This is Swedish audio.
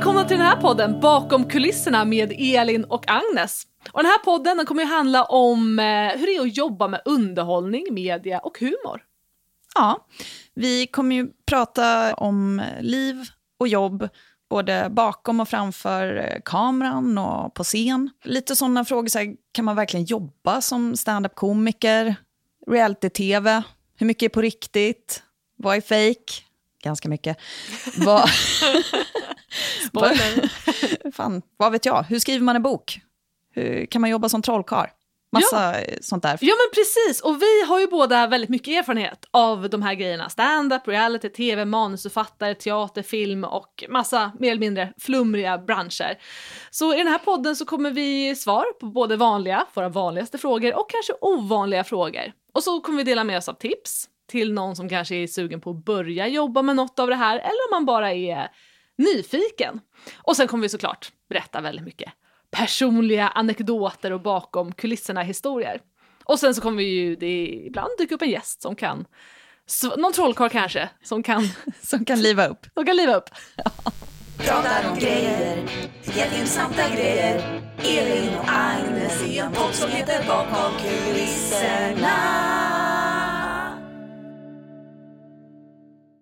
välkomna till den här podden Bakom kulisserna med Elin och Agnes. Och den här podden den kommer ju handla om eh, hur det är att jobba med underhållning, media och humor. Ja, vi kommer ju prata om liv och jobb både bakom och framför eh, kameran och på scen. Lite sådana frågor, så här, kan man verkligen jobba som stand-up-komiker? Reality-tv? Hur mycket är på riktigt? Vad är fake? Ganska mycket. Vad... Fan, vad vet jag? Hur skriver man en bok? Hur kan man jobba som trollkarl? Massa ja. sånt där. Ja men precis, och vi har ju båda väldigt mycket erfarenhet av de här grejerna. Stand-up, reality, tv, manusförfattare, teater, film och massa mer eller mindre flumriga branscher. Så i den här podden så kommer vi ge svar på både vanliga, våra vanligaste frågor och kanske ovanliga frågor. Och så kommer vi dela med oss av tips till någon som kanske är sugen på att börja jobba med något av det här eller om man bara är nyfiken. Och sen kommer vi såklart berätta väldigt mycket personliga anekdoter och bakom kulisserna historier. Och sen så kommer vi ju det ibland dyka upp en gäst som kan, någon trollkarl kanske, som kan, som kan liva upp. Som kan liva upp. Pratar om grejer, jätteintressanta grejer. Elin och Agnes i en podd som heter Bakom kulisserna.